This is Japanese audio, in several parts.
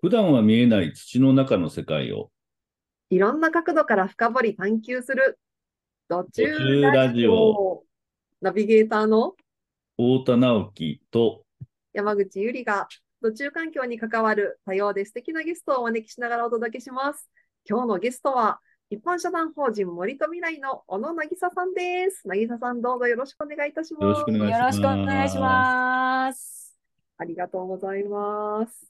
普段は見えない土の中の世界をいろんな角度から深掘り探求する、途中ラジオナビゲーターの太田直樹と山口ゆりが、途中環境に関わる多様で素敵なゲストをお招きしながらお届けします。今日のゲストは、一般社団法人森と未来の小野渚さんです。渚さん、どうぞよろしくお願いいたします。よろしくお願いします。よろしくお願いします。ありがとうございます。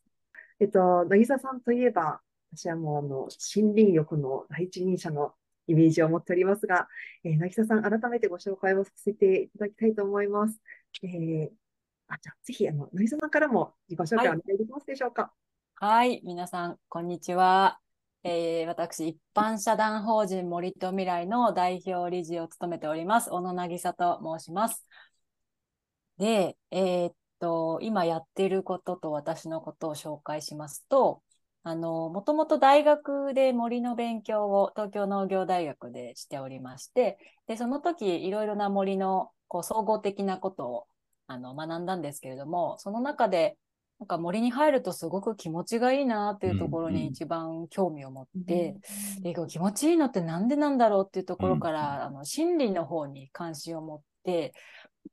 えっと、渚さんといえば、私はもうあの森林浴の第一人者のイメージを持っておりますが、えー、渚さん、改めてご紹介をさせていただきたいと思います。えー、あじゃあぜひあの渚さんからも自己紹介お願いできますでしょうか？はい、皆さん、こんにちは。えー、私、一般社団法人森と未来の代表理事を務めております、小野渚と申します。で、えーっと、今やっていることと私のことを紹介しますと、あの、もともと大学で森の勉強を東京農業大学でしておりまして、で、その時いろいろな森のこう総合的なことをあの学んだんですけれども、その中でなんか森に入るとすごく気持ちがいいなっていうところうんうん。に一番興味を持って、でこう気持ちいいのってなんでなんだろうっていうところから、あの心理の方に関心を持って、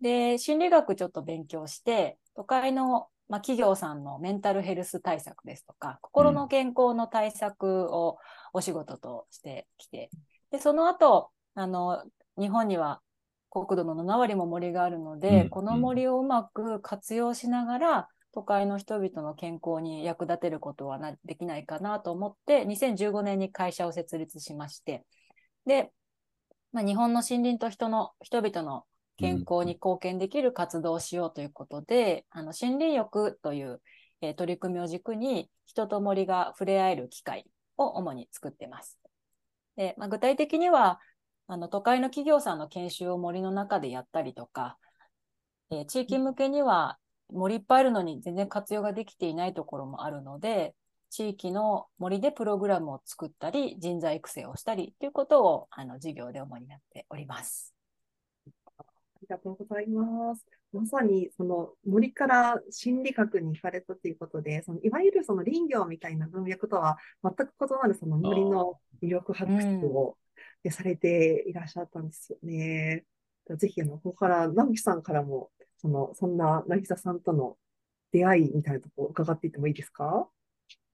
で、心理学ちょっと勉強して、都会の、まあ、企業さんのメンタルヘルス対策ですとか、心の健康の対策をお仕事としてきて、で、その後、あの、日本には国土の7割も森があるので、うん。この森をうまく活用しながら、都会の人々の健康に役立てることはなできないかなと思って、2015年に会社を設立しまして、で、まあ、日本の森林と人の人々の健康に貢献できる活動をしようということで、あの森林浴という、えー取り組みを軸に人と森が触れ合える機会を主に作ってます。でまあ、具体的にはあの都会の企業さんの研修を森の中でやったりとか、えー地域向けには森いっぱいあるのに全然活用ができていないところもあるので、地域の森でプログラムを作ったり、人材育成をしたりということをあの授業で主にやっております。ありがとうございます。まさにその森から心理学に惹かれたということで、そのいわゆるその林業みたいな文脈とは全く異なるその森の魅力発掘をでされていらっしゃったんですよね。ぜひあのここから直樹さんからもそのそんな渚さんとの出会いみたいなところを伺っていってもいいですか？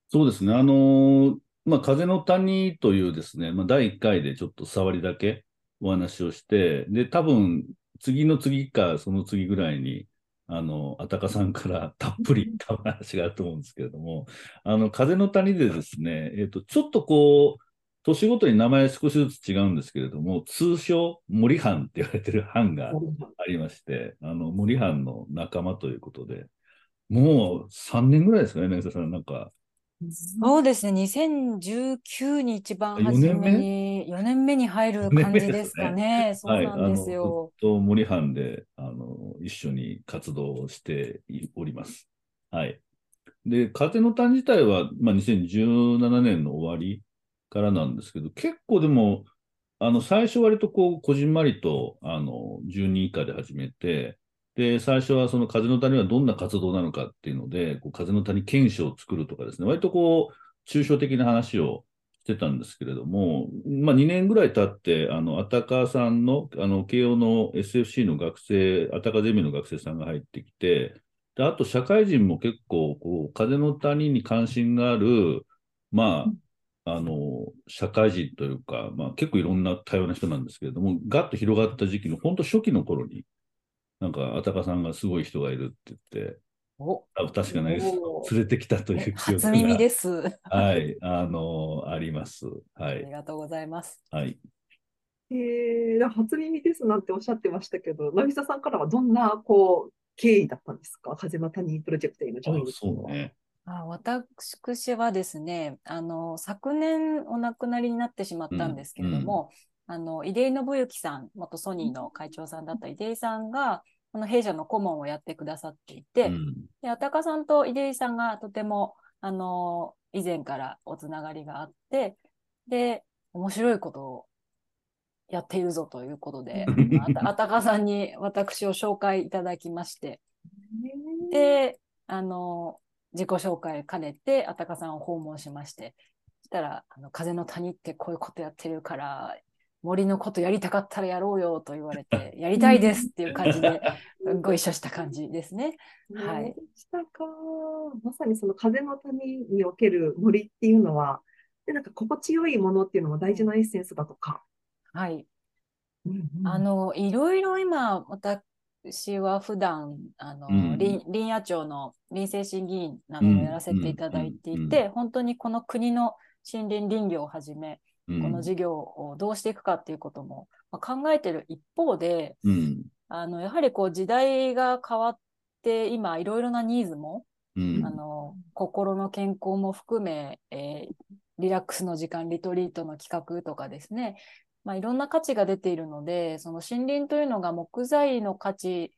そうですね。あのーまあ、風の谷というですね、まあ、第1回でちょっと触りだけお話をして、で、多分、次の次か、その次ぐらいに、あの、あたかさんからたっぷりったお話があると思うんですけれども、あの、風の谷でですね、えっと、ちょっとこう、年ごとに名前少しずつ違うんですけれども、通称、森藩って言われてる藩がありまして、あの、森藩の仲間ということで、もう3年ぐらいですかね、渚さん、なんか、そうですね、2019に一番初めに、4年目？に入る感じですかね。そうはい、なんですよ。ずっと森藩で、あの、一緒に活動をしております。はい。で、風の谷自体は、まあ、2017年の終わりからなんですけど、結構でも、あの、最初割とこう、こじんまりと、あの、10人以下で始めて、で、最初はその風の谷はどんな活動なのかっていうので、こう風の谷検証を作るとかですね、割とこう、抽象的な話をしてたんですけれども、まあ、2年ぐらい経って、あの、あたかさんの、あの、慶応の SFC の学生、あたかゼミの学生さんが入ってきて、で、あと社会人も結構、こう、風の谷に関心がある、まあ、あの、社会人というか、まあ、結構いろんな多様な人なんですけれども、ガッと広がった時期の、本当初期の頃に、なんか、あたかさんがすごい人がいるって言って、おあ確かにおー連れてきたという記憶初耳が、です。はい、あの、あります。はありい、がとうございます。はい。えー、初耳ですなんておっしゃってましたけど、渚さんからはどんなこう経緯だったんですか？風の谷プロジェクトへのジョインあそうね。あ私はですね、あの、昨年お亡くなりになってしまったんですけれども、あの、出井信之さん、元ソニーの会長さんだった出井さんが、この弊社の顧問をやってくださっていて、うん。で、あたかさんと出井さんがとても、あの、以前からおつながりがあって、で、面白いことをやっているぞということで、あ たあたかさんに私を紹介いただきまして、で、あの、自己紹介兼ねて、あたかさんを訪問しまして、そしたら、あの風の谷ってこういうことやってるから、森のことやりたかったらやろうよと言われて、やりたいですっていう感じでご一緒した感じですね。はいしたか。まさにその風の谷における森っていうのは、で、なんか心地よいものっていうのも大事なエッセンスだとか。はい。うんうんあの、いろいろ今、私は普段、あの、うん林林野庁の林政審議員などをやらせていただいていて、本当にこの国の森林林業をはじめ、うんこの事業をどうしていくかっていうことも、まあ考えてる一方で、うん。あの、やはりこう時代が変わって、今いろいろなニーズも、うん。あの、心の健康も含め、えーリラックスの時間、リトリートの企画とかですね、まあ、いろんな価値が出ているので、その森林というのが木材の価値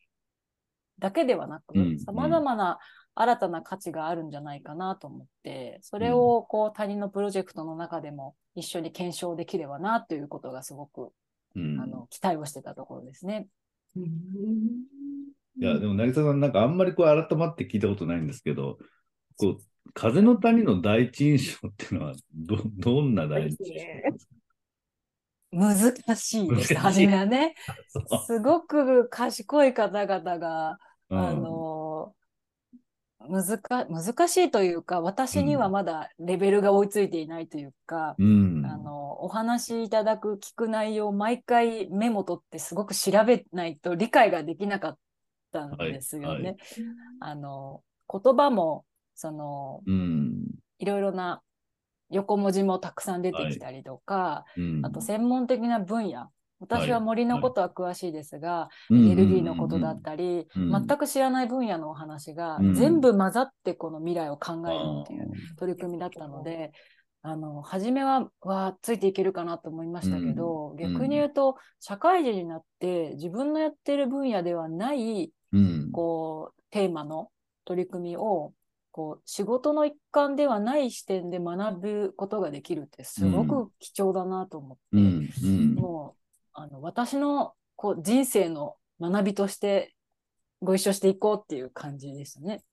だけではなく、うん。様々な新たな価値があるんじゃないかなと思って、それをこう他人のプロジェクトの中でも一緒に検証できればなということがすごく、うん。あの期待をしてたところですね。うん。いや、でも、渚さん、なんかあんまりこう改まって聞いたことないんですけど、こう、風の谷の第一印象っていうのは、ど、どんな第一印象ですか？難しいです、初めはね。すごく賢い方々が、うん。あの、難か、難しいというか、私にはまだレベルが追いついていないというか、うん。あの、お話しいただく、聞く内容を毎回メモ取ってすごく調べないと理解ができなかったんですよね。はいはいあの、言葉も、その、うん。いろいろな横文字もたくさん出てきたりとか、うん。あと専門的な分野。私は森のことは詳しいですが、エエネルギーのことだったり、うん全く知らない分野のお話がうん。全部混ざってこの未来を考えるあっていう取り組みだったので、あの、初めは、わあ、ついていけるかなと思いましたけど、ん。逆に言うと、社会人になって自分のやってる分野ではない、うん。こう、テーマの取り組みを、こう、仕事の一環ではない視点で学ぶことができるってすごく貴重だなと思って。もう、あの、私の、こう、人生の学びとしてご一緒していこうっていう感じでしたね。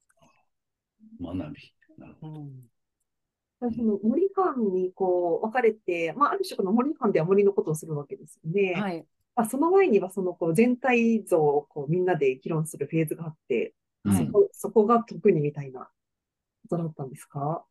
学び。なるほうん。その森間にこう分かれて、まあ、ある種この森間では森のことをするわけですよね。はい。まあ、その前にはそのこう全体像をこうみんなで議論するフェーズがあって、ど。はいそこそこが特にみたいなことだったんですか？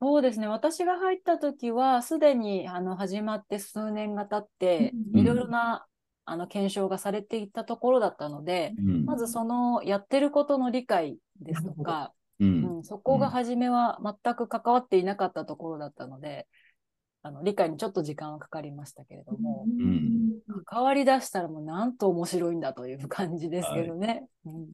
そうですね。私が入った時は、すでにあの始まって数年が経って、うんいろいろなあの検証がされていったところだったので、うん。まずそのやってることの理解ですとか、う。うんん、そこが初めは全く関わっていなかったところだったので、あの理解にちょっと時間はかかりましたけれども、ん関わり出したらもうなんと面白いんだという感じですけどね。うん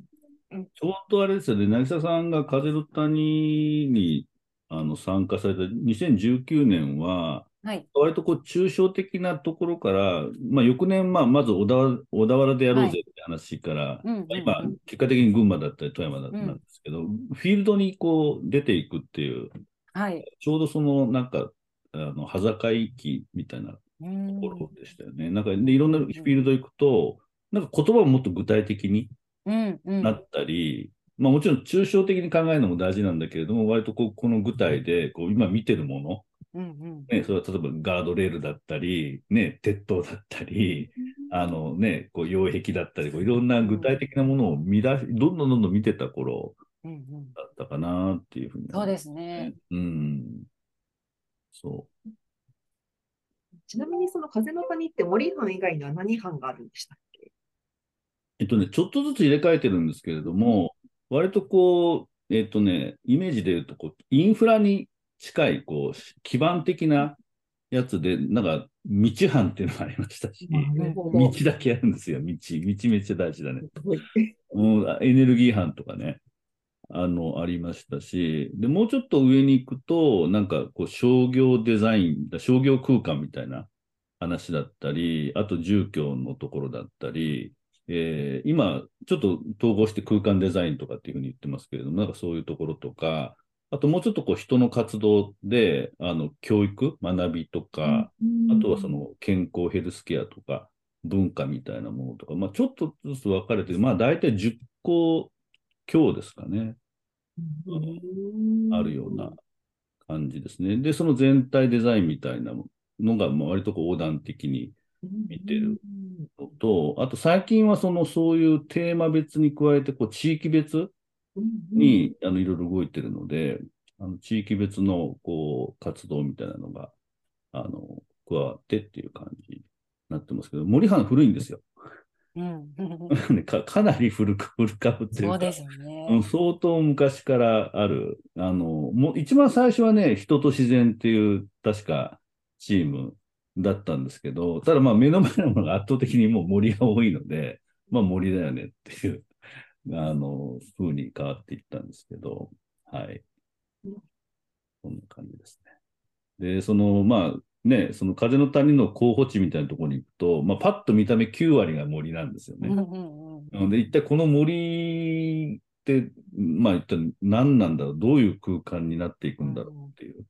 ちょうどあれですよね、渚さんが風の谷にあの参加された。2019年は、はい。割とこう抽象的なところから、まあ、翌年、まあ、まず小田小田原でやろうぜって話から、今、結果的に群馬だったり富山だったん。ですけど、フィールドにこう出ていくっていう、はい。ちょうどそのなんか、あの、端境期みたいなとうん。ころでしたよね。なんか、で、いろんなフィールド行くと、なんか言葉ももっと具体的にうんうん。なったり、まあもちろん抽象的に考えるのも大事なんだけれども、割とこうこの具体でこう今見てるもの、うんうんね、それは例えばガードレールだったり、ね、鉄塔だったり、あのね、こう擁壁だったり、こういろんな具体的なものを見出し、どんどんどんどん見てた頃うんうんだったかなっていうふうに。そうですね。うん。そちなみにその風の谷って森藩以外には何藩があるんでしたっけ？う。えっとね、ちょっとずつ入れ替えてるんですけれども、割とこう、えっとね、イメージで言うとこう、インフラに近い、こう、基盤的なやつで、なんか、道藩っていうのがありましたし、道だけあるんですよ、道。道めっちゃ大事だね。うエネルギー班とかね、あの、ありましたし、で、もうちょっと上に行くと、なんか、こう、商業デザイン、商業空間みたいな話だったり、あと住居のところだったり、えー今、ちょっと統合して空間デザインとかっていうふうに言ってますけれども、なんかそういうところとか、あともうちょっとこう人の活動で、あの、教育、学びとか、あとはその健康ヘルスケアとか文化みたいなものとか、まあちょっとずつ分かれてる、まあ大体10個強ですかね。うん。あるような感じですね。で、その全体デザインみたいなのが、まあ割とこう横断的に見てる。のと、あと最近はそのそういうテーマ別に加えて、こう地域別に、あのいろいろ動いてるので、あの地域別のこう活動みたいなのが、あの、加わってっていう感じになってますけど、森藩古いんですよ。うん。かかなり古く、古かぶっていうか。そうですようんね。相当昔からある、あの、もう一番最初はね、人と自然っていう、確かチームだったんですけど、ただまあ目の前のものが圧倒的にもう森が多いので、まあ森だよねっていう、あの、風に変わっていったんですけど、はいうん。な感じですね。で、その、まあね、その風の谷の候補地みたいなところに行くと、まあパッと見た目9割が森なんですよね。なので、一体この森って、まあ一体何なんだろう、どういう空間になっていくんだろうっていう。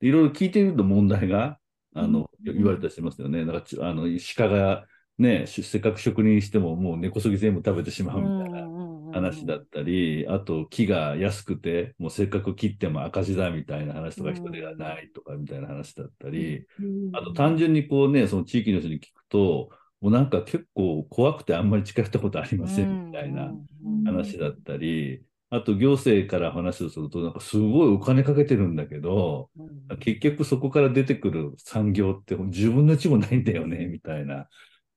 でいろいろ聞いてみると問題が、あの、うん。言われたりしますよね。なんかち、あの、鹿がね、しせっかく職人してももう根こそぎ全部食べてしまうみたいな話だったり、あと木が安くて、もうせっかく切っても赤字だみたいな話とか、うん。人手がないとかみたいな話だったり、うん。あと単純にこうね、その地域の人に聞くと、もうなんか結構怖くてあんまり近寄ったことありませんみたいな話だったり、あと行政から話をすると、なんかすごいお金かけてるんだけど、結局そこから出てくる産業って10分の1もないんだよね、みたいな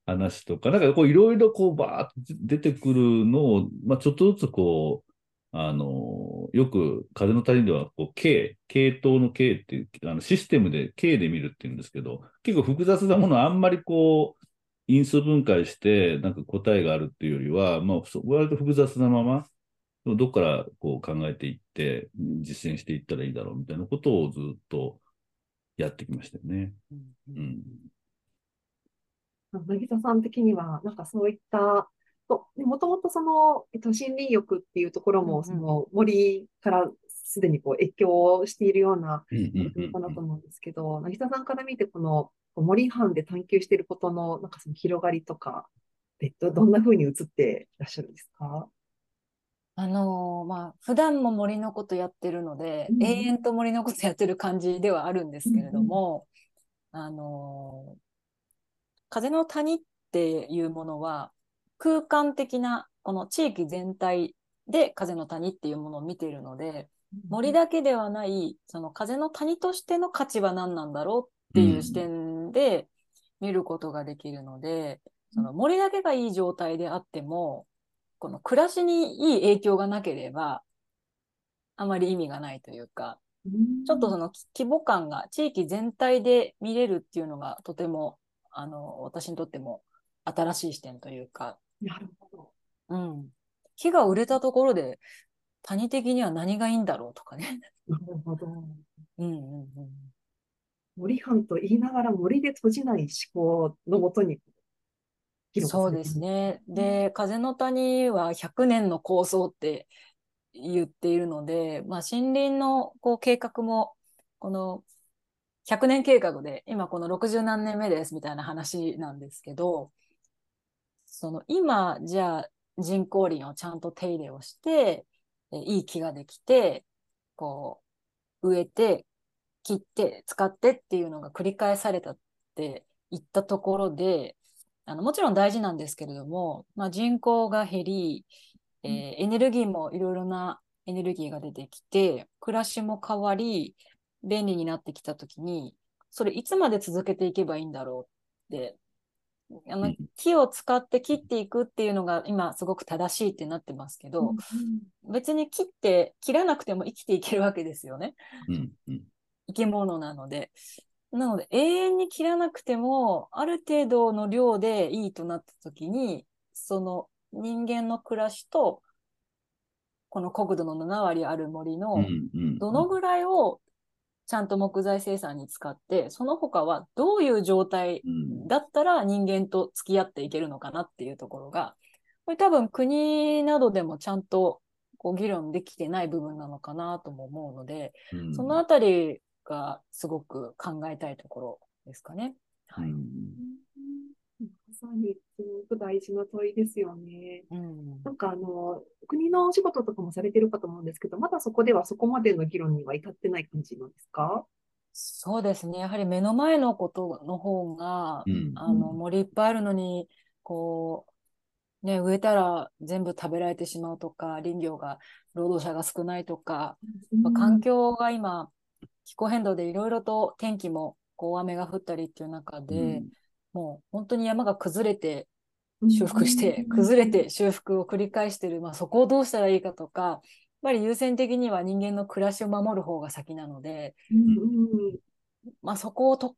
話とか、なんかこういろいろこうバーッと出てくるのを、まあちょっとずつこう、あの、よく風の谷ではこう K、系統の K っていう、あのシステムで K で見るっていうんですけど、結構複雑なものをあんまりこう、因数分解してなんか答えがあるっていうよりは、まあ、そ割と複雑なまま、どっからこう考えていって、実践していったらいいだろうみたいなことをずっとやってきましたよね。うん。渚さん的には、なんかそういった、もともとその、えっと、森林浴っていうところも、その森からすでにこう越境しているようなかなと思うんですけど、渚さんから見て、この森藩で探求していることの、なんかその広がりとか、えっと、どんな風に映っていらっしゃるんですか？あのーまあ、普段も森のことやってるので、うん。永遠と森のことやってる感じではあるんですけれども、あのー風の谷っていうものは、空間的な、この地域全体で風の谷っていうものを見ているので、森だけではない、その風の谷としての価値は何なんだろうっていう視点で見ることができるので、その森だけがいい状態であっても、この暮らしにいい影響がなければ、あまり意味がないというか、ちょっとその規模感が地域全体で見れるっていうのがとても、あの、私にとっても新しい視点というか、なるほど。うん。木が売れたところで、谷的には何がいいんだろうとかね。なるほど。うんうんうん。森藩と言いながら森で閉じない思考のもとに広がそうですね。で、風の谷は100年の構想って言っているので、まあ、森林のこう計画も、この100年計画で、今この60何年目ですみたいな話なんですけど、その今、じゃあ人工林をちゃんと手入れをして、えいい木ができて、こう、植えて、切って、使ってっていうのが繰り返されたって言ったところで、あのもちろん大事なんですけれども、まあ、人口が減り、えーエネルギーもいろいろなエネルギーが出てきて、暮らしも変わり、便利になってきたときに、それいつまで続けていけばいいんだろうって、あのうん木を使って切っていくっていうのが今すごく正しいってなってますけど、別に切って切らなくても生きていけるわけですよね。うんうん生き物なので。なので、永遠に切らなくても、ある程度の量でいいとなったときに、その人間の暮らしと、この国土の7割ある森うの、どのぐらいをちゃんと木材生産に使って、その他はどういう状態うん。だったら人間と付き合っていけるのかなっていうところが、これ多分国などでもちゃんとこう議論できてない部分なのかなとも思うので、うん。そのあたりがすごく考えたいところですかね。はい。うんさにすごく大事な問いですよね。うんなんかあの、国のお仕事とかもされてるかと思うんですけど、まだそこではそこまでの議論には至ってない感じなんですか？そうですね。やはり目の前のことの方が、うん。あの、森いっぱいあるのに、こう、ね、植えたら全部食べられてしまうとか、林業が、労働者が少ないとか、まあ環境が今、気候変動でいろいろと天気も、こう、大雨が降ったりっていう中で、もう本当に山が崩れて、修復して、崩れて修復を繰り返してる、まあ、そこをどうしたらいいかとか、やっぱり優先的には人間の暮らしを守る方が先なので、うんうん。まあ、そこをと、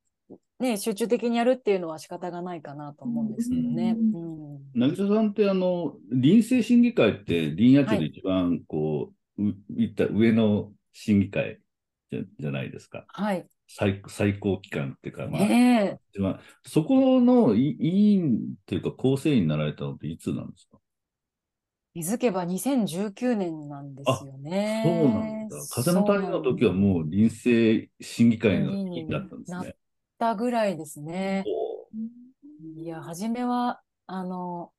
ね、集中的にやるっていうのは仕方がないかなと思うんですけどね。うんうん渚さんって、あの、林政審議会って林野庁で一番、こう、ういった上の審議会じゃじゃないですか。はい。最最高機関っていうか、まあ、ねえ一番そこのい委員というか構成員になられたのっていつなんですか？気づけば2019年なんですよね。そうなんだ。風の谷の時はもう林政審議会の委員だったんですなっね。たぐらいですね。おいや、初めは、あの、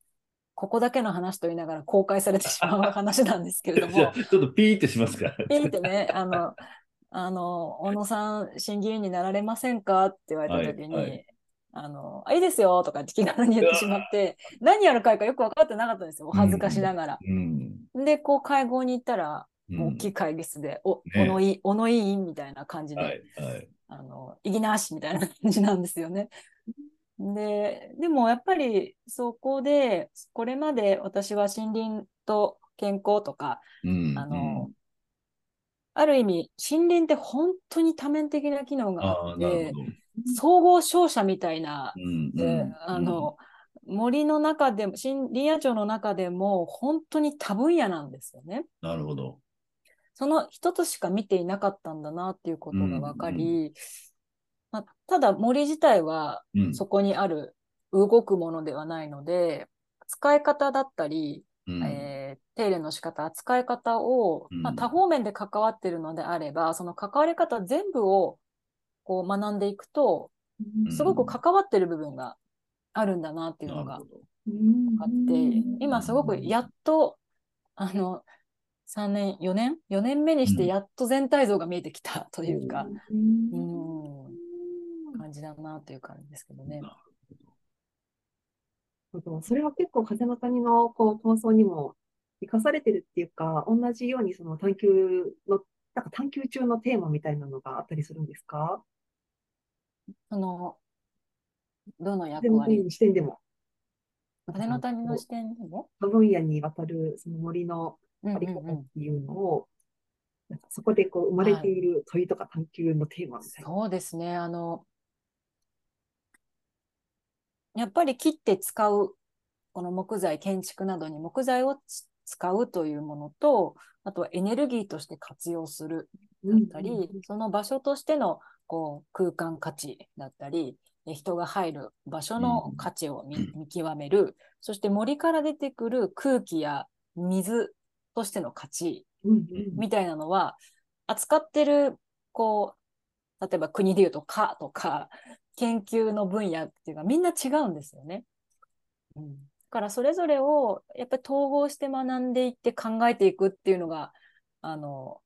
ここだけの話と言いながら公開されてしまう話なんですけれども あ、、ちょっとピーってしますから。ピーってね、あの、あの、小野さん、審議員になられませんかって言われたときに、はいはいあの、あ、いいですよとかって気軽に言ってしまって、何やる会かよく分かってなかったんですよ。お恥ずかしながら。うん。で、こう会合に行ったら、うん大きい会議室で、お、ね小野い、小野委員みたいな感じで、はい、はい。あの、意義なしみたいな感じなんですよね。で、でもやっぱりそこで、これまで私は森林と健康とか、うん。あの、ある意味、森林って本当に多面的な機能うん、があって。総合商社みたいな。あの、森の中でも、森林野庁の中でも本当に多分野なんですよね。うん、なるほど。その一つしか見ていなかったんだなっていうことが分かり、うんまあ、ただ森自体はうん。そこにある動くものではないので、使い方だったり、うん。えー手入れの仕方、扱い方を、うん。まあ、多方面で関わっているのであれば、その関わり方全部をこう学んでいくと、うん。すごく関わっている部分があるんだなっていうのが。あって、今すごくやっと、あの、3年、4年 ?4 年目にしてやっと全体像が見えてきたというか、うん。感じだなという感じですけどね。それは結構風の谷のこう構想にも生かされてるっていうか、同じようにその探求の、なんか探求中のテーマみたいなのがあったりするんですか？その、どの役割？の視点でも。風の谷の視点でも？多分野にわたるその森のうんあり方っうんうんていうのを、なんかそこでこう生まれている問いとか探求のテーマみたいな。そうですね。あの、やっぱり切って使う、この木材、建築などに木材をつ使うというものと、あとはエネルギーとして活用するだったり、その場所としてのこう空間価値だったり、え人が入る場所の価値を見,、見極める、そして森から出てくる空気や水としての価値うんうん。みたいなのは、扱ってる、こう、例えば国で言うと科とか、研究の分野っていうか、みんな違うんですよね。うん、だからそれぞれをやっぱり統合して学んでいって考えていくっていうのが、あの、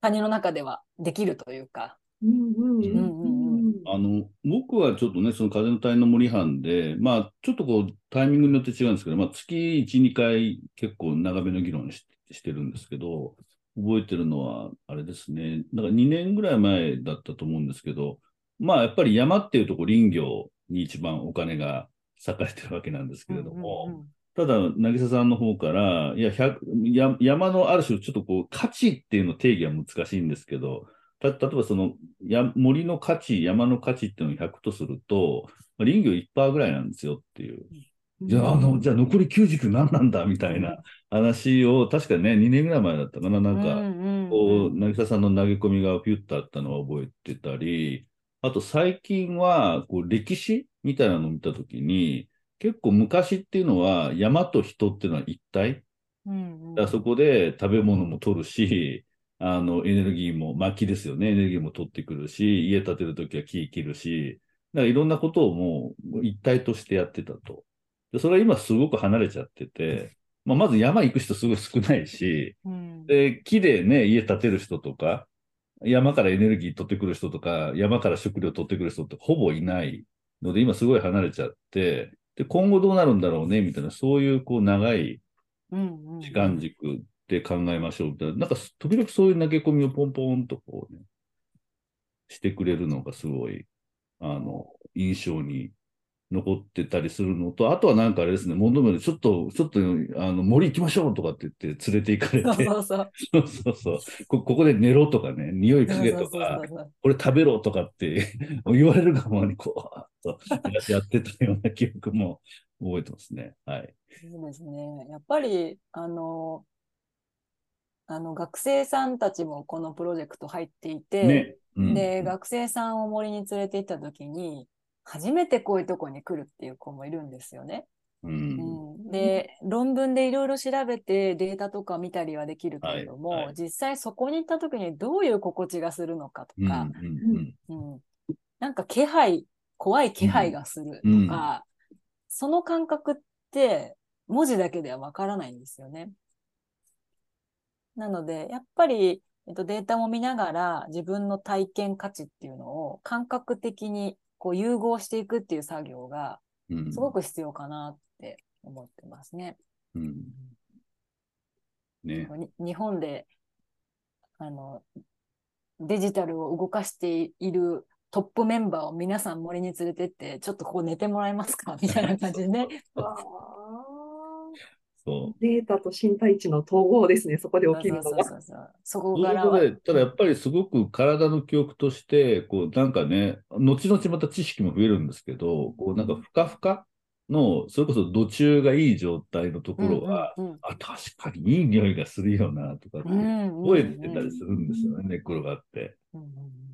谷の中ではできるというか。うんうん。うんうんあの、僕はちょっとね、その風の谷の森班で、まあ、ちょっとこう、タイミングによって違うんですけど、まあ、月1、2回結構長めの議論ししてるんですけど、覚えてるのは、あれですね、だから2年ぐらい前だったと思うんですけど、まあ、やっぱり山っていうとこ林業に一番お金が割かれてるわけなんですけれども、うんうんうん。ただ、渚さんの方から、いや、100や山のある種、ちょっとこう、価値っていうの定義は難しいんですけど、た例えばそのや森の価値、山の価値っていうのを100とすると、まあ林業1%ぐらいなんですよっていう。じゃあ、あの、じゃあ残り99何なんだみたいな話を、確かね、2年ぐらい前だったかな、なんか、こう、渚さんの投げ込みがピュッとあったのを覚えてたり、あと最近は、こう、歴史みたいなのを見たときに、結構昔っていうのは山と人っていうのは一体？うんうんそこで食べ物も取るし、あの、エネルギーも、薪ですよね。エネルギーも取ってくるし、家建てるときは木切るし、からいろんなことをもう一体としてやってたと。でそれは今すごく離れちゃってて、まあ、まず山行く人すごい少ないし、うんで、木でね、家建てる人とか、山からエネルギー取ってくる人とか、山から食料取ってくる人ってほぼいないので、今すごい離れちゃって、で、今後どうなるんだろうね、みたいな、そういうこう長いうんうん時間軸で考えましょうみたいな、なんか時々そういう投げ込みをポンポンとこうね、してくれるのがすごい、あの、印象に残ってたりするのと、あとはなんかあれですね、モンドメル、ちょっと、ちょっと、あの、森行きましょうとかって言って連れて行かれて、そうそうそうそうそうこ。ここで寝ろとかね、匂い。嗅げとかこれ食べろとかって 言われるがままにこう、とやってたような記憶も覚えてますね。はい。そうですね。やっぱり、あの、あの学生さんたちもこのプロジェクト入っていて、ね。うん、で、学生さんを森に連れて行った時に、初めてこういうとこに来るっていう子もいるんですよね。うん。うん、で、論文でいろいろ調べてデータとか見たりはできるけれども、はいはい実際そこに行った時にどういう心地がするのかとうん。か、うん。うんなんか気配、怖い気配がするとか、その感覚って文字だけではわからないんですよね。なので、やっぱり、えっと、データも見ながら自分の体験価値っていうのを感覚的にこう融合していくっていう作業がうん。すごく必要かなって思ってますね。うん。ね。に日本であのデジタルを動かしているトップメンバーを皆さん森に連れてって、ちょっとここ寝てもらえますか？みたいな感じでね。データと身体値の統合ですね、そこで起きるのが。そうそうこからは。ことで、ただやっぱりすごく体の記憶として、こうなんかね、後々また知識も増えるんですけど、こうなんかふかふかの、それこそ土中がいい状態のところは、うんうんあ、確かにいい匂いがするよな、とかってうんうん覚えてたりするんですよね、寝っ転がって。うんうん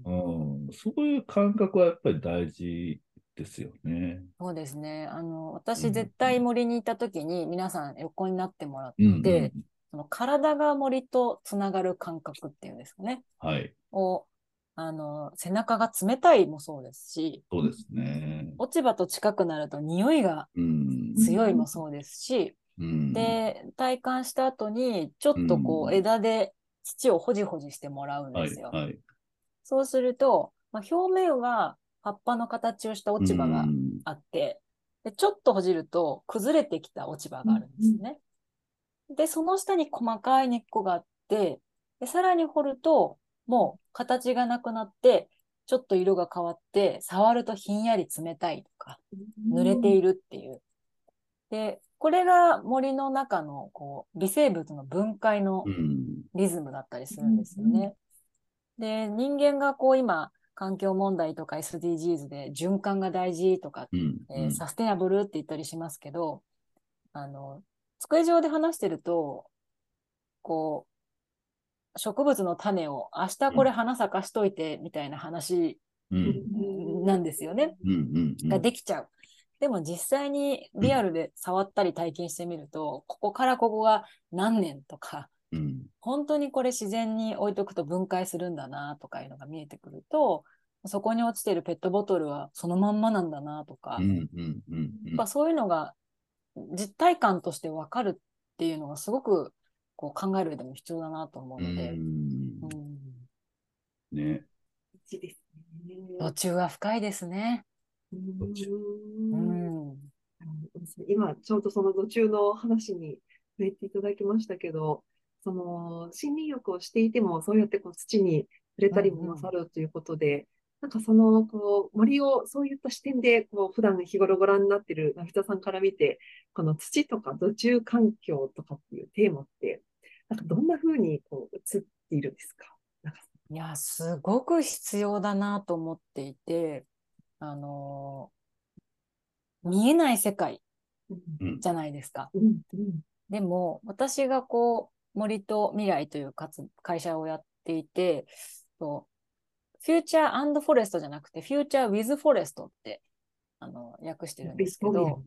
うん。うん、そういう感覚はやっぱり大事ですよね。そうですね。あの、うん私絶対森にいた時に皆さん横になってもらっうん、うんて、その体が森とつながる感覚っていうんですかね。はい、を、あの、背中が冷たいもそうですし、そうですね。落ち葉と近くなると匂いがうん、強いもそうですし、うん、で、体感した後に、ちょっとこうんう枝で土をほじほじしてもらうんはいですよ。、はい。そうすると、まあ、表面は葉っぱの形をした落ち葉がうんあって、でちょっとほじると崩れてきた落ち葉があるんですね。で、その下に細かい根っこがあって、でさらに掘ると、もう形がなくなって、ちょっと色が変わって、触るとひんやり冷たいとか、濡れているっていう。で、これが森の中のこう微生物の分解のうん、リズムだったりするんですよね。で、人間がこう今、環境問題とか SDGs で循環が大事とか、うん、えーサステナブルって言ったりしますけど、あの、机上で話してると、こう、植物の種を明日これ花咲かしといてみたいな話うん、なんですよね。ができちゃう。でも実際にリアルで触ったり体験してみると、ここからここが何年とか、うん、本当にこれ自然に置いとくと分解するんだなとかいうのが見えてくると、そこに落ちてるペットボトルはそのまんまなんだなとか、そういうのが実体感としてわかるっていうのがすごくこう考える上でも必要だなと思うので、ね。途中は深いですね。今、ちょうどその途中の話に触れていただきましたけど、その森林浴をしていても、そうやってこう土に触れたりもなさるということで、なんかそのこう森をそういった視点でこう普段日頃ご覧になっている成田さんから見て、この土とか土中環境とかっていうテーマって、なんかどんな風にこう映っているんですか？いや、すごく必要だなと思っていて、あの見えない世界うんうん。じゃないですか。うんうん。でも、私がこう、森と未来というかつ会社をやっていて、そう。フューチャーフォレストじゃなくて、フューチャーウィズフォレストって、あの、訳してるんですけど、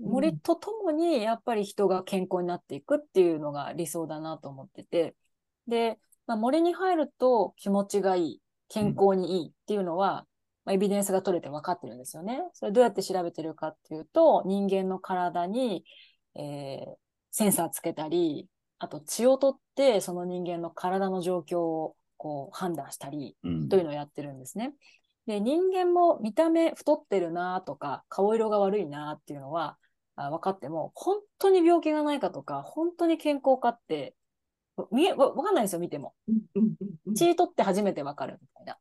うん。森とともにやっぱり人が健康になっていくっていうのが理想だなと思ってて、で、まあ、森に入ると気持ちがいい、健康にいいっていうのは、まあ、エビデンスが取れて分かってるんですよね。それどうやって調べてるかっていうと、人間の体に、えーセンサーつけたり、あと血を取ってその人間の体の状況をこう判断したりうんというのをやってるんですね。で、人間も見た目太ってるなとか、顔色が悪いなっていうのはあ分かっても、本当に病気がないかとか、本当に健康かって、見え、わ分かんないんですよ、見ても。うんうんうんうん血取って初めて分かるみたいな。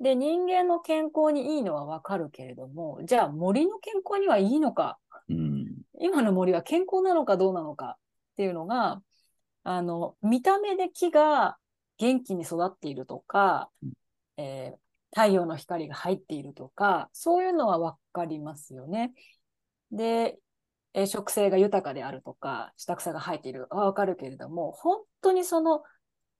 で、人間の健康にいいのは分かるけれども、じゃあ森の健康にはいいのか、うん。今の森は健康なのかどうなのかっていうのが、あの、見た目で木が元気に育っているとか、えー太陽の光が入っているとか、そういうのは分かりますよね。で、えー植生が豊かであるとか、下草が生えているは分かるけれども、本当にその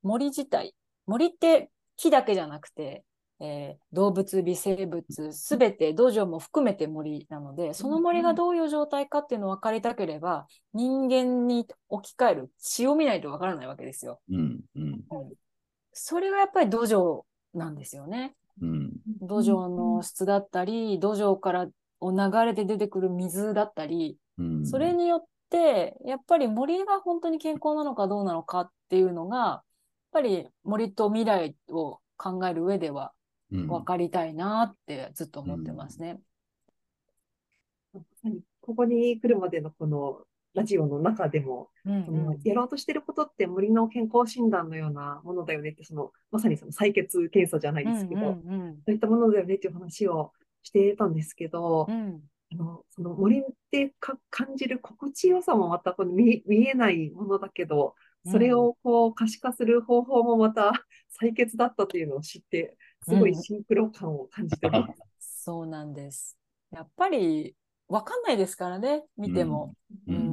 森自体、森って木だけじゃなくて、えー動物、微生物、すべて土壌も含めて森なので、その森がどういう状態かっていうのを分かりたければ、人間に置き換える血を見ないと分からないわけですよ。うん。うん。それがやっぱり土壌なんですよね。うん。土壌の質だったり、土壌からを流れて出てくる水だったり、うん。それによって、やっぱり森が本当に健康なのかどうなのかっていうのが、やっぱり森と未来を考える上ではうん、分かりたいなってずっと思ってますね。まさにここに来るまでのこのラジオの中でも、うんそのやろうとしてることって森の健康診断のようなものだよねって、そのまさにその採血検査じゃないですけど、うんうんそういったものだよねっていう話をしてたんですけど、うん。うんあのその森ってか感じる心地よさもまたこの見見えないものだけど、それをこう可視化する方法もまた採血だったというのを知って、すごいシンクロ感を感じてます。そうなんです。やっぱり分かんないですからね、見ても。うんうん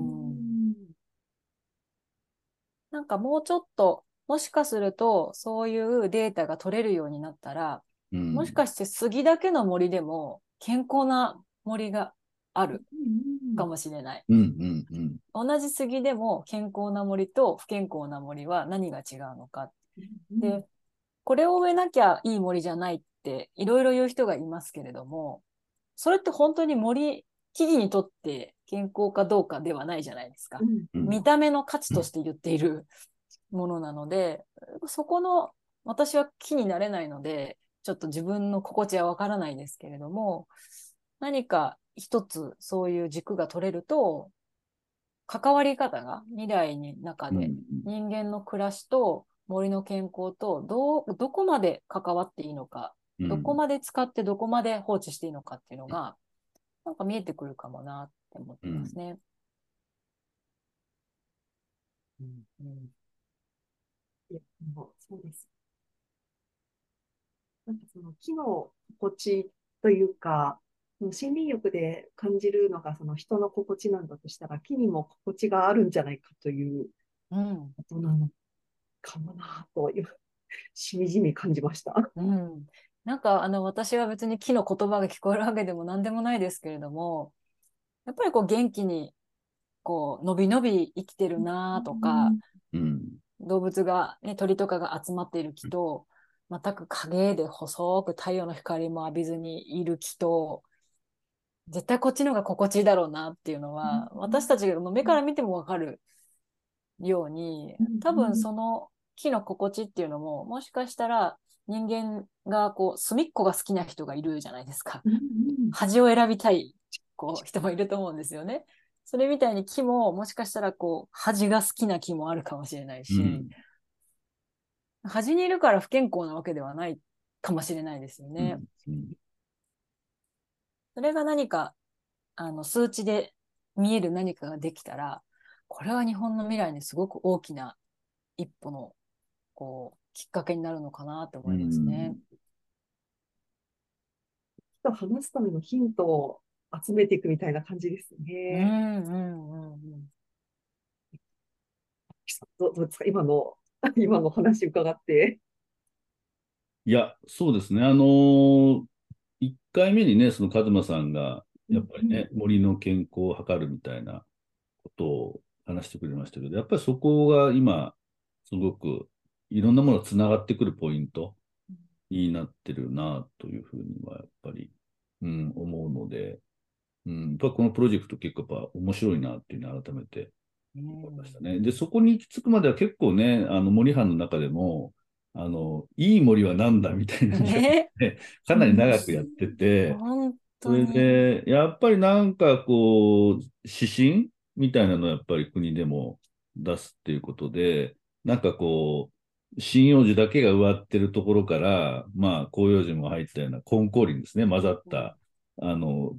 なんかもうちょっと、もしかすると、そういうデータが取れるようになったら、うん、もしかして杉だけの森でも健康な森があるかもしれない。うんうんうん。同じ杉でも健康な森と不健康な森は何が違うのか。で、これを植えなきゃいい森じゃないっていろいろ言う人がいますけれども、それって本当に森、木々にとって健康かどうかではないじゃないですか。うん。見た目の価値として言っているものなので、そこの、私は木になれないので、ちょっと自分の心地はわからないですけれども、何か一つそういう軸が取れると、関わり方が未来に中でうん。人間の暮らしと森の健康とどう、どこまで関わっていいのか、うん。どこまで使ってどこまで放置していいのかっていうのが、なんか見えてくるかもなって思ってますね。うん。うん。いやもうそうです。なんかその木の心地というか、その森林浴で感じるのがその人の心地なんだとしたら、木にも心地があるんじゃないかといううん。ことなのかもなと、今、しみじみ感じました。うん。なんか、あの、私は別に木の言葉が聞こえるわけでも何でもないですけれども、やっぱりこう元気に、こう、のびのび生きてるなとか、うん動物が、ね、鳥とかが集まっている木と、全く影で細く太陽の光も浴びずにいる木と、絶対こっちの方が心地いいだろうなっていうのは、うん私たちがもう目から見てもわかるようにうん、多分その木の心地っていうのも、もしかしたら人間がこう、隅っこが好きな人がいるじゃないですか。端を選びたいこう人もいると思うんですよね。それみたいに木ももしかしたらこう端が好きな木もあるかもしれないし、うん端にいるから不健康なわけではないかもしれないですよね。うんそれが何かあの数値で見える何かができたら、これは日本の未来にすごく大きな一歩のこうきっかけになるのかなと思いますね。と話すためのヒントを集めていくみたいな感じですうんね。うんうんうんどどうですか？今の、今の話伺って。いや、そうですね。あのー、1回目にね、そのカズマさんが、やっぱりね、森の健康を図るみたいなことを話してくれましたけど、やっぱりそこが今、すごくいろんなものがつながってくるポイント。になってるなというふうにはやっぱり、うん、思うので、うん、やっぱこのプロジェクト結構やっぱ面白いなっていうのを改めて思いましたね。で、そこに行き着くまでは結構ね、あの森班の中でも、あの、いい森は何だみたいな、ね、かなり長くやってて、本それ。で、やっぱりなんかこう、指針みたいなのをやっぱり国でも出すっていうことで、なんかこう、針葉樹だけが植わってるところから、まあ、広葉樹も入ったようなコンコーリンですね、混ざった、あの、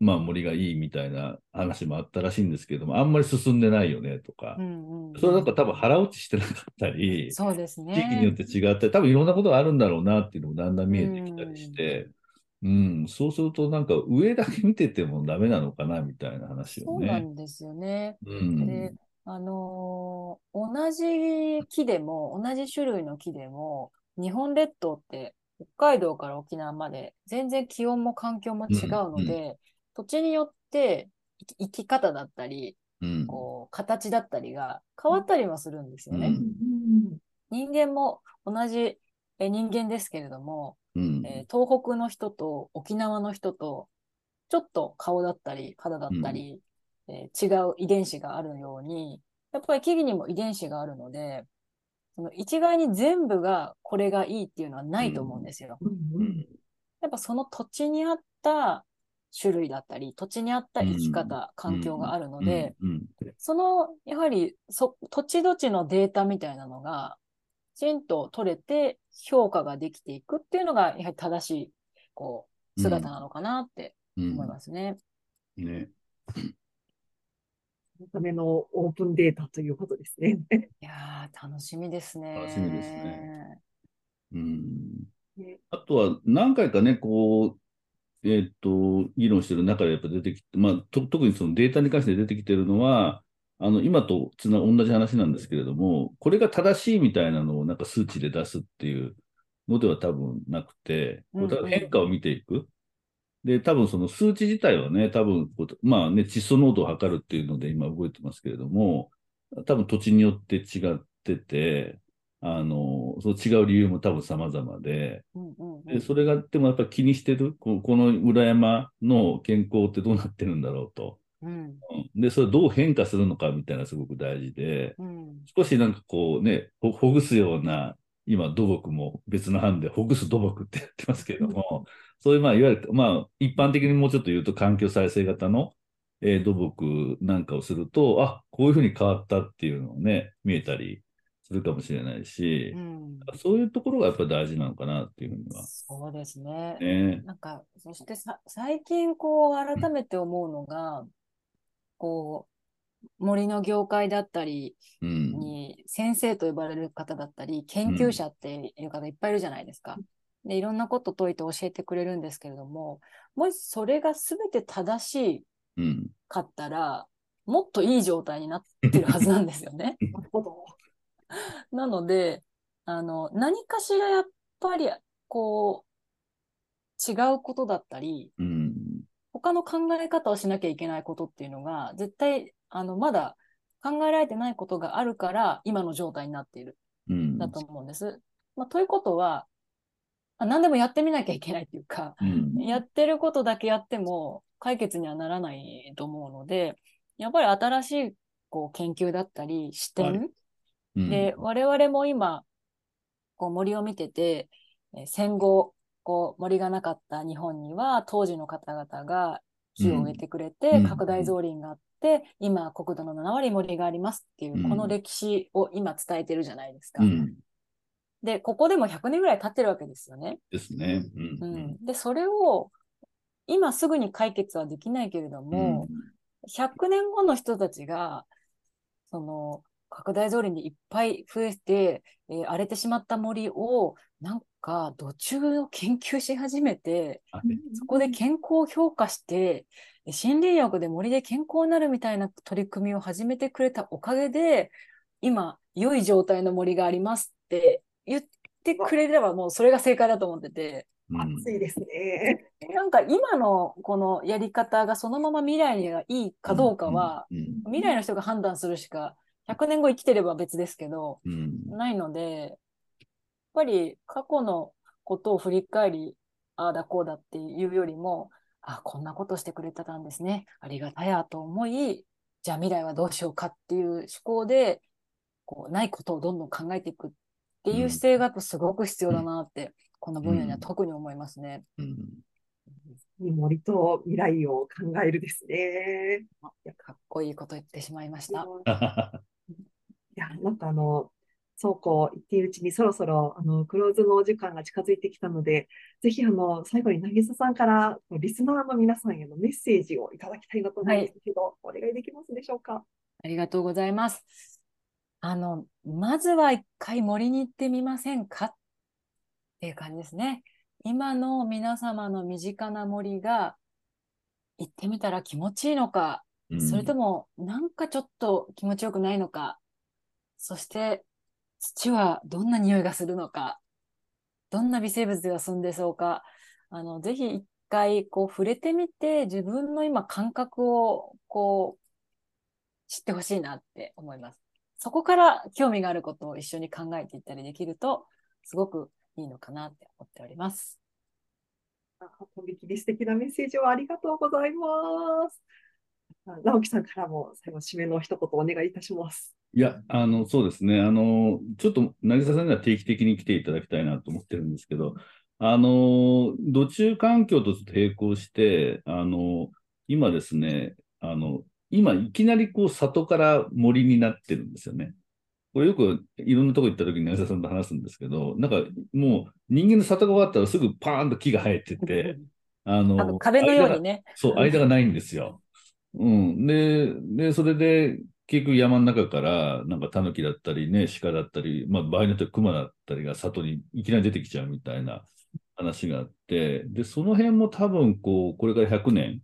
まあ森がいいみたいな話もあったらしいんですけども、あんまり進んでないよねとかう、んうんそれなんか多分腹落ちしてなかったり、そうですね。地域によって違って、多分いろんなことがあるんだろうなっていうのもだんだん見えてきたりして、うん、そうするとなんか上だけ見ててもダメなのかなみたいな話をそうなね。んですよね。うん。であのー同じ木でも、同じ種類の木でも、日本列島って北海道から沖縄まで全然気温も環境も違うので、土地によって生き生き方だったり、うん。こう形だったりが変わったりもするんですよね。うんうん人間も同じえ人間ですけれども、うん。えー東北の人と沖縄の人とちょっと顔だったり肌だったり、えー違う遺伝子があるようにやっぱり木々にも遺伝子があるのでその一概に全部がこれがいいっていうのはないと思うんですよ。うんううんん。やっぱその土地に合った種類だったり土地に合った生き方、うん環境があるので、うん。そのやはりそ土地土地のデータみたいなのがきちんと取れて評価ができていくっていうのがやはり正しいこう姿なのかなってうん思いますね。ね。そのためのオープンデータということですね。いやー楽しみですね。楽しみですねうん。ねあとは何回かね、こう、えっと、議論してる中でやっぱ出てきて、まあ、と特にそのデータに関して出てきてるのは、あの、今とつな、同じ話なんですけれども、これが正しいみたいなのをなんか数値で出すっていうのでは多分なくて、変化を見ていく。で、多分その数値自体はね、多分こう、まあね、窒素濃度を測るっていうので今動いてますけれども、多分土地によって違ってて、あの、その違う理由も多分様々で、うんうんうん。で、それが、でもやっぱり気にしてる、ここの裏山の健康ってどうなってるんだろうと。うん。うん。で、それをどう変化するのかみたいなすごく大事で、うん。少しなんかこうね、ほほぐすような、今土木も別の班でほぐす土木ってやってますけれども、そういうまあ、いわゆる、まあ、一般的にもうちょっと言うと環境再生型の、えー土木なんかをすると、あ、こういうふうに変わったっていうのをね、見えたりするかもしれないしう、んそういうところがやっぱり大事なのかなっていうふうには。そうですね。ね。なんか、そしてさ、最近こう改めて思うのが、こう、森の業界だったりうん。に先生と呼ばれる方だったり、研究者っていう方いっぱいいるじゃないですか。で、いろんなこと解いて教えてくれるんですけれども、もしそれが全て正しうん。かったら、もっといい状態になってるはずなんですよね。なので、あの、何かしらやっぱり、こう、違うことだったり、うん。他の考え方をしなきゃいけないことっていうのが、絶対、あの、まだ考えられてないことがあるから、今の状態になっている、うん。だと思うんです。まあ、ということは、あ何でもやってみなきゃいけないっていうか、うん。やってることだけやっても解決にはならないと思うので、やっぱり新しいこう研究だったり視点、はいうんで、我々も今、こう森を見てて、えー戦後、こう森がなかった日本には、当時の方々が木を植えてくれて、うん拡大造林があって、今、国土の7割森がありますっていうう、んこの歴史を今伝えてるじゃないですか。うん。で、ここでも100年ぐらい経ってるわけですよね。ですね。う。うんん。で、それを、今すぐに解決はできないけれども、100年後の人たちが、その、拡大造林でいっぱい増えて、えー荒れてしまった森を、なんか土中を研究し始めて、はい。そこで健康を評価して、え森林浴で森で健康になるみたいな取り組みを始めてくれたおかげで、今、良い状態の森がありますって言ってくれれば、もうそれが正解だと思ってて、うん。暑いですね。なんか今のこのやり方がそのまま未来にがいいかどうかは、うん。未来の人が判断するしか、100年後生きてれば別ですけど、うん。ないので、やっぱり過去のことを振り返り、ああだこうだっていうよりも、あこんなことしてくれてたんですね。ありがたやと思い、じゃあ未来はどうしようかっていう思考で、こうないことをどんどん考えていくっていう姿勢がやっぱすごく必要だなって、この分野には特に思いますね。うん。森と未来を考えるですね。いやかっこいいこと言ってしまいました。なんかあの、そうこう言っているうちにそろそろあのクローズのお時間が近づいてきたので、ぜひあの最後に渚さんからリスナーの皆さんへのメッセージをいただきたいなと思うんですけど、お願いできますでしょうか？ありがとうございます。あの、まずは一回森に行ってみませんかっていう感じですね。今の皆様の身近な森が行ってみたら気持ちいいのか、それともなんかちょっと気持ちよくないのか、そして土はどんな匂いがするのか、どんな微生物が住んでそうか、あの、ぜひ一回こう触れてみて自分の今感覚をこう知ってほしいなって思います。そこから興味があることを一緒に考えていったりできると、すごくいいのかなって思っております。あとびきり素敵なメッセージをありがとうございます。直樹さんからも最後締めの一言お願いいたします。いや、あの、そうですね。あの、ちょっと、渚さんには定期的に来ていただきたいなと思ってるんですけど、あの、土中環境とちょっと並行して、あの、今ですね、あの、今、いきなりこう、里から森になってるんですよね。これよくいろんなとこ行った時に渚さんと話すんですけど、なんかもう人間の里が終わったらすぐパーンと木が生えてて、あ あのの、壁のようにね。そう、間がないんですよ。うん。で、で、それで、結局山の中から、なんかタヌキだったりね、鹿だったり、まあ場合によっては熊だったりが里にいきなり出てきちゃうみたいな話があって、で、その辺も多分こう、これから100年、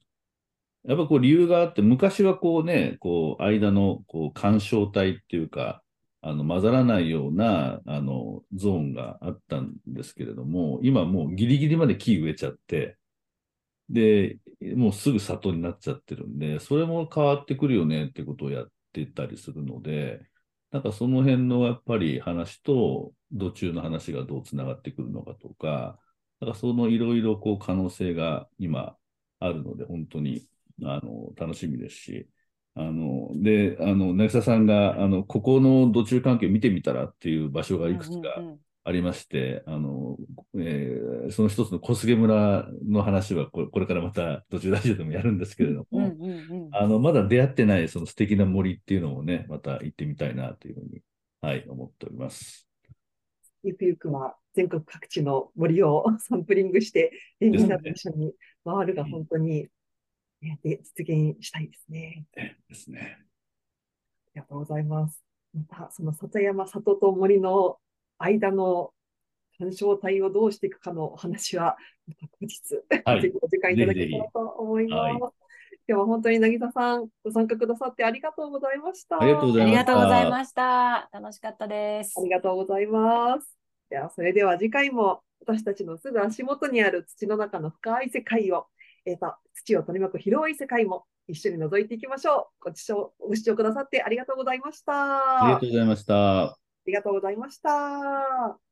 やっぱこう理由があって、昔はこうね、こう、間のこう干渉帯っていうか、あの、混ざらないような、あの、ゾーンがあったんですけれども、今もうギリギリまで木植えちゃって、で、もうすぐ里になっちゃってるんで、それも変わってくるよねってことをやってたりするので、なんかその辺のやっぱり話と、途中の話がどうつながってくるのかとか、なんかそのいろいろこう可能性が今あるので、本当にあの楽しみですし、あの、で、あの、渚さんが、あの、ここの土中関係見てみたらっていう場所がいくつかありまして、あの、えーその一つの小菅村の話はこれ、これからまた途中ラジオでもやるんですけれども、うんうんうんあの、まだ出会ってないその素敵な森っていうのをね、また行ってみたいなというふうに、はい、思っております。ゆくゆくは全国各地の森をサンプリングして、えみんなと一緒に回るが本当に、ねで実現したいですね。ですね。ありがとうございます。また、その里山、里と森の間の干渉帯をどうしていくかのお話は、また後日、はいぜひお時間いただけたらと思います。ぜひぜ今日は本当に渚さん、ご参加くださってありがとうございました。ありがとうございましたありがとうございました。楽しかったですあ。りがとうございます。では、それでは次回も私たちのすぐ足元にある土の中の深い世界を、えーと、土を取り巻く広い世界も一緒に覗いていきましょう。ご視聴、ご視聴くださってありがとうございました。ありがとうございました。ありがとうございました。